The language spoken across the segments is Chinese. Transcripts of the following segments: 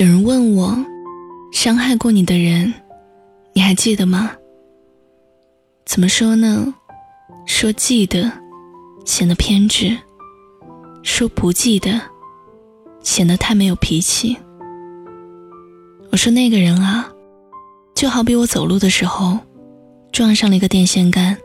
有人问我，伤害过你的人，你还记得吗？怎么说呢？说记得，显得偏执；说不记得，显得太没有脾气。我说那个人啊，就好比我走路的时候，撞上了一个电线杆，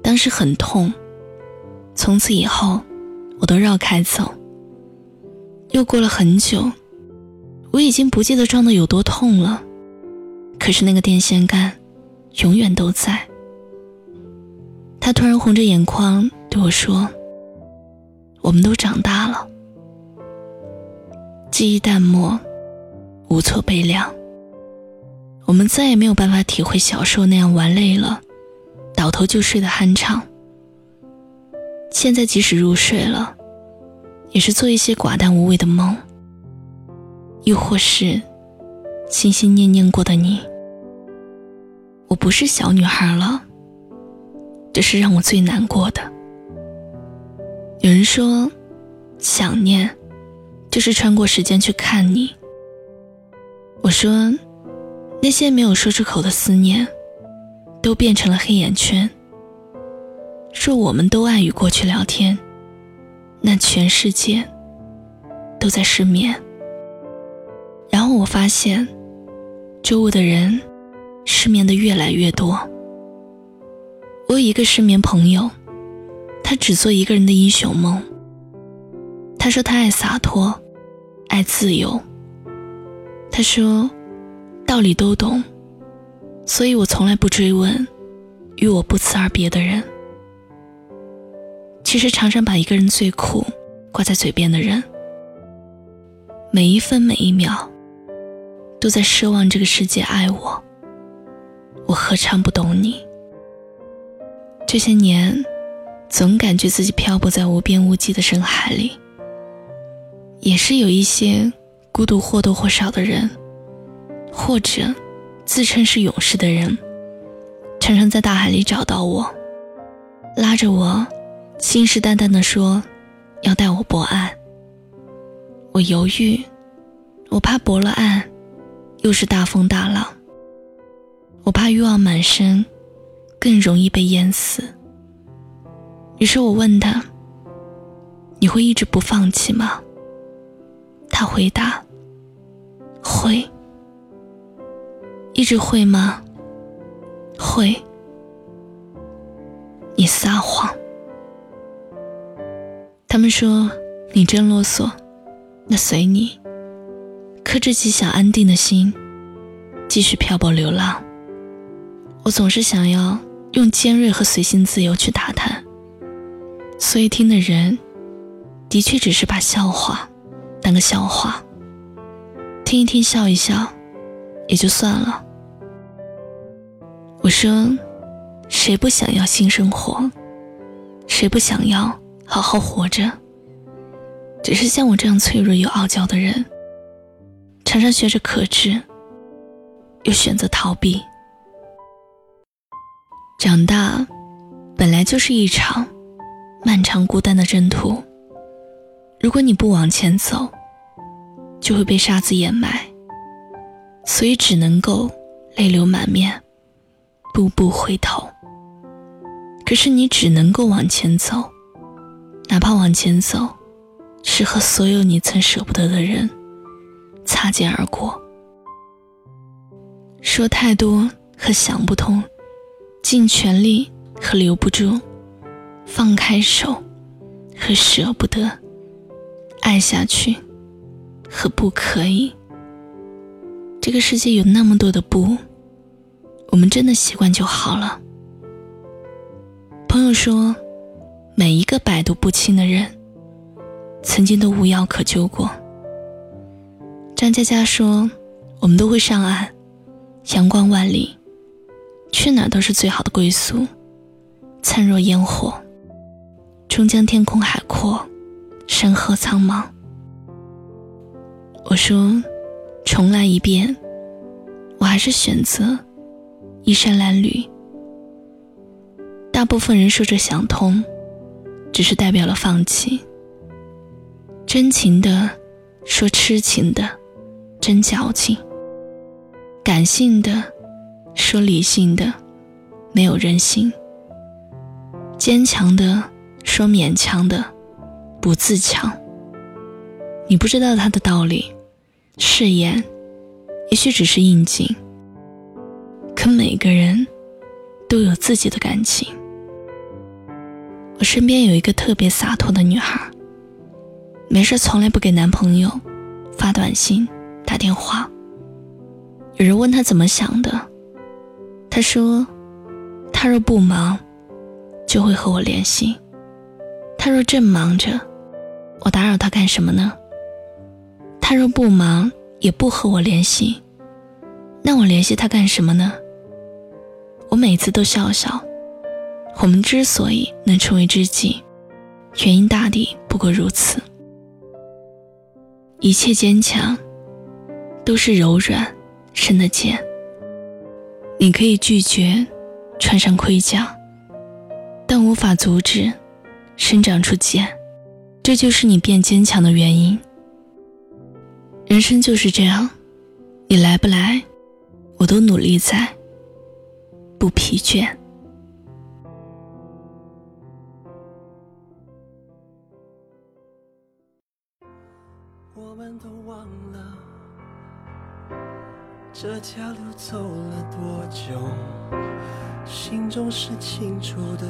当时很痛，从此以后，我都绕开走。又过了很久。我已经不记得撞的有多痛了，可是那个电线杆永远都在。他突然红着眼眶对我说：“我们都长大了，记忆淡漠，无措悲凉。我们再也没有办法体会小时候那样玩累了，倒头就睡的酣畅。现在即使入睡了，也是做一些寡淡无味的梦。”又或是心心念念过的你，我不是小女孩了，这是让我最难过的。有人说，想念就是穿过时间去看你。我说，那些没有说出口的思念，都变成了黑眼圈。若我们都爱与过去聊天，那全世界都在失眠。我发现，周围的人失眠的越来越多。我有一个失眠朋友，他只做一个人的英雄梦。他说他爱洒脱，爱自由。他说，道理都懂，所以我从来不追问与我不辞而别的人。其实常常把一个人最苦挂在嘴边的人，每一分每一秒。都在奢望这个世界爱我，我何尝不懂你？这些年，总感觉自己漂泊在无边无际的深海里。也是有一些孤独或多或少的人，或者自称是勇士的人，常常在大海里找到我，拉着我，信誓旦旦地说要带我泊岸。我犹豫，我怕泊了岸。又是大风大浪，我怕欲望满身，更容易被淹死。于是我问他：“你会一直不放弃吗？”他回答：“会。”一直会吗？会。你撒谎。他们说你真啰嗦，那随你。克制起想安定的心，继续漂泊流浪。我总是想要用尖锐和随心自由去打探，所以听的人的确只是把笑话当个笑话，听一听笑一笑也就算了。我说，谁不想要新生活？谁不想要好好活着？只是像我这样脆弱又傲娇的人。常常学着克制，又选择逃避。长大，本来就是一场漫长孤单的征途。如果你不往前走，就会被沙子掩埋。所以只能够泪流满面，步步回头。可是你只能够往前走，哪怕往前走，是和所有你曾舍不得的人。擦肩而过，说太多和想不通，尽全力和留不住，放开手和舍不得，爱下去和不可以。这个世界有那么多的不，我们真的习惯就好了。朋友说，每一个百毒不侵的人，曾经都无药可救过。张佳佳说：“我们都会上岸，阳光万里，去哪都是最好的归宿。灿若烟火，终将天空海阔，山河苍茫。”我说：“重来一遍，我还是选择衣衫褴褛。”大部分人说着想通，只是代表了放弃。真情的说痴情的。真矫情。感性的说理性的，没有人性；坚强的说勉强的，不自强。你不知道他的道理，誓言也许只是应景。可每个人都有自己的感情。我身边有一个特别洒脱的女孩，没事从来不给男朋友发短信、打电话。有人问他怎么想的，他说：“他若不忙，就会和我联系；他若正忙着，我打扰他干什么呢？他若不忙，也不和我联系，那我联系他干什么呢？”我每次都笑笑，我们之所以能成为知己，原因大抵不过如此。一切坚强，都是柔软生的茧。你可以拒绝穿上盔甲，但无法阻止生长出茧，这就是你变坚强的原因。人生就是这样，你来不来，我都努力在。不疲倦。这条路走了多久，心中是清楚的。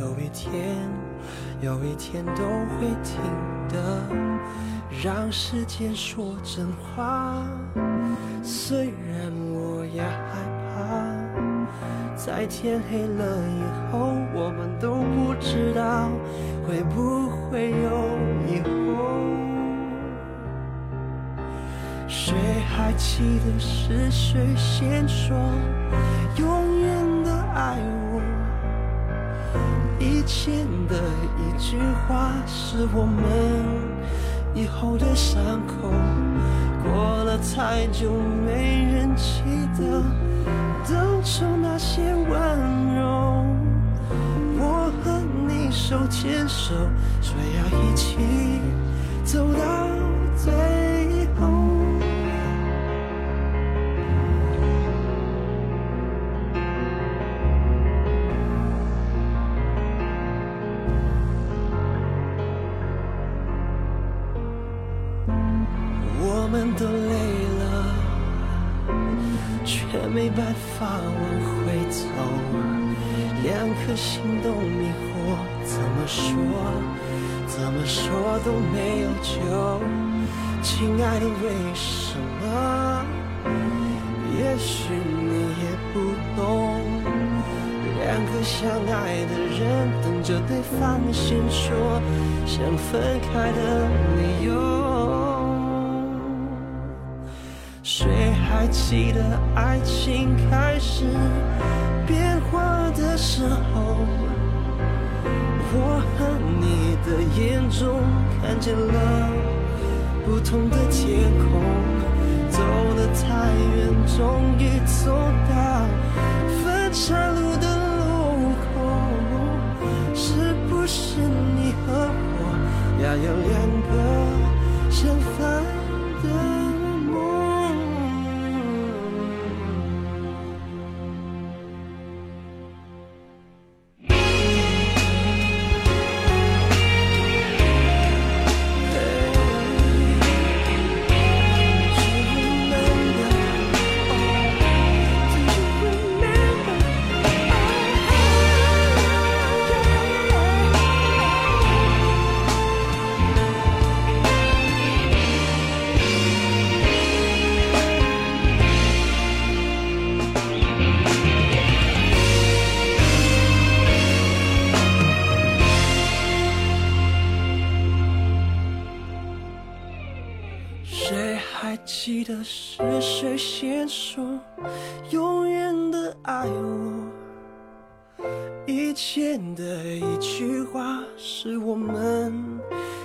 有一天，有一天都会停的。让时间说真话，虽然我也害怕。在天黑了以后，我们都不知道会不会有以后。谁还记得是谁先说永远的爱我？以前的一句话是我们以后的伤口，过了太久没人记得。当初那些温柔，我和你手牵手，说要一起走到最却没办法往回走，两颗心都迷惑，怎么说，怎么说都没有救。亲爱的，为什么？也许你也不懂，两个相爱的人等着对方先说想分开的理由。还记得爱情开始变化的时候？我和你的眼中看见了不同的天空，走得太远，终于走到分岔路的路口。是不是你和我要有两个的是谁先说永远的爱我？以前的一句话是我们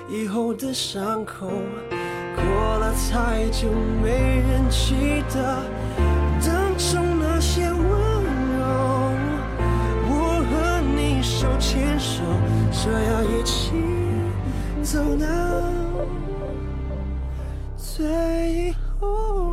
以后的伤口。过了太久，没人记得当初那些温柔。我和你手牵手，说要一起走到最。Ooh.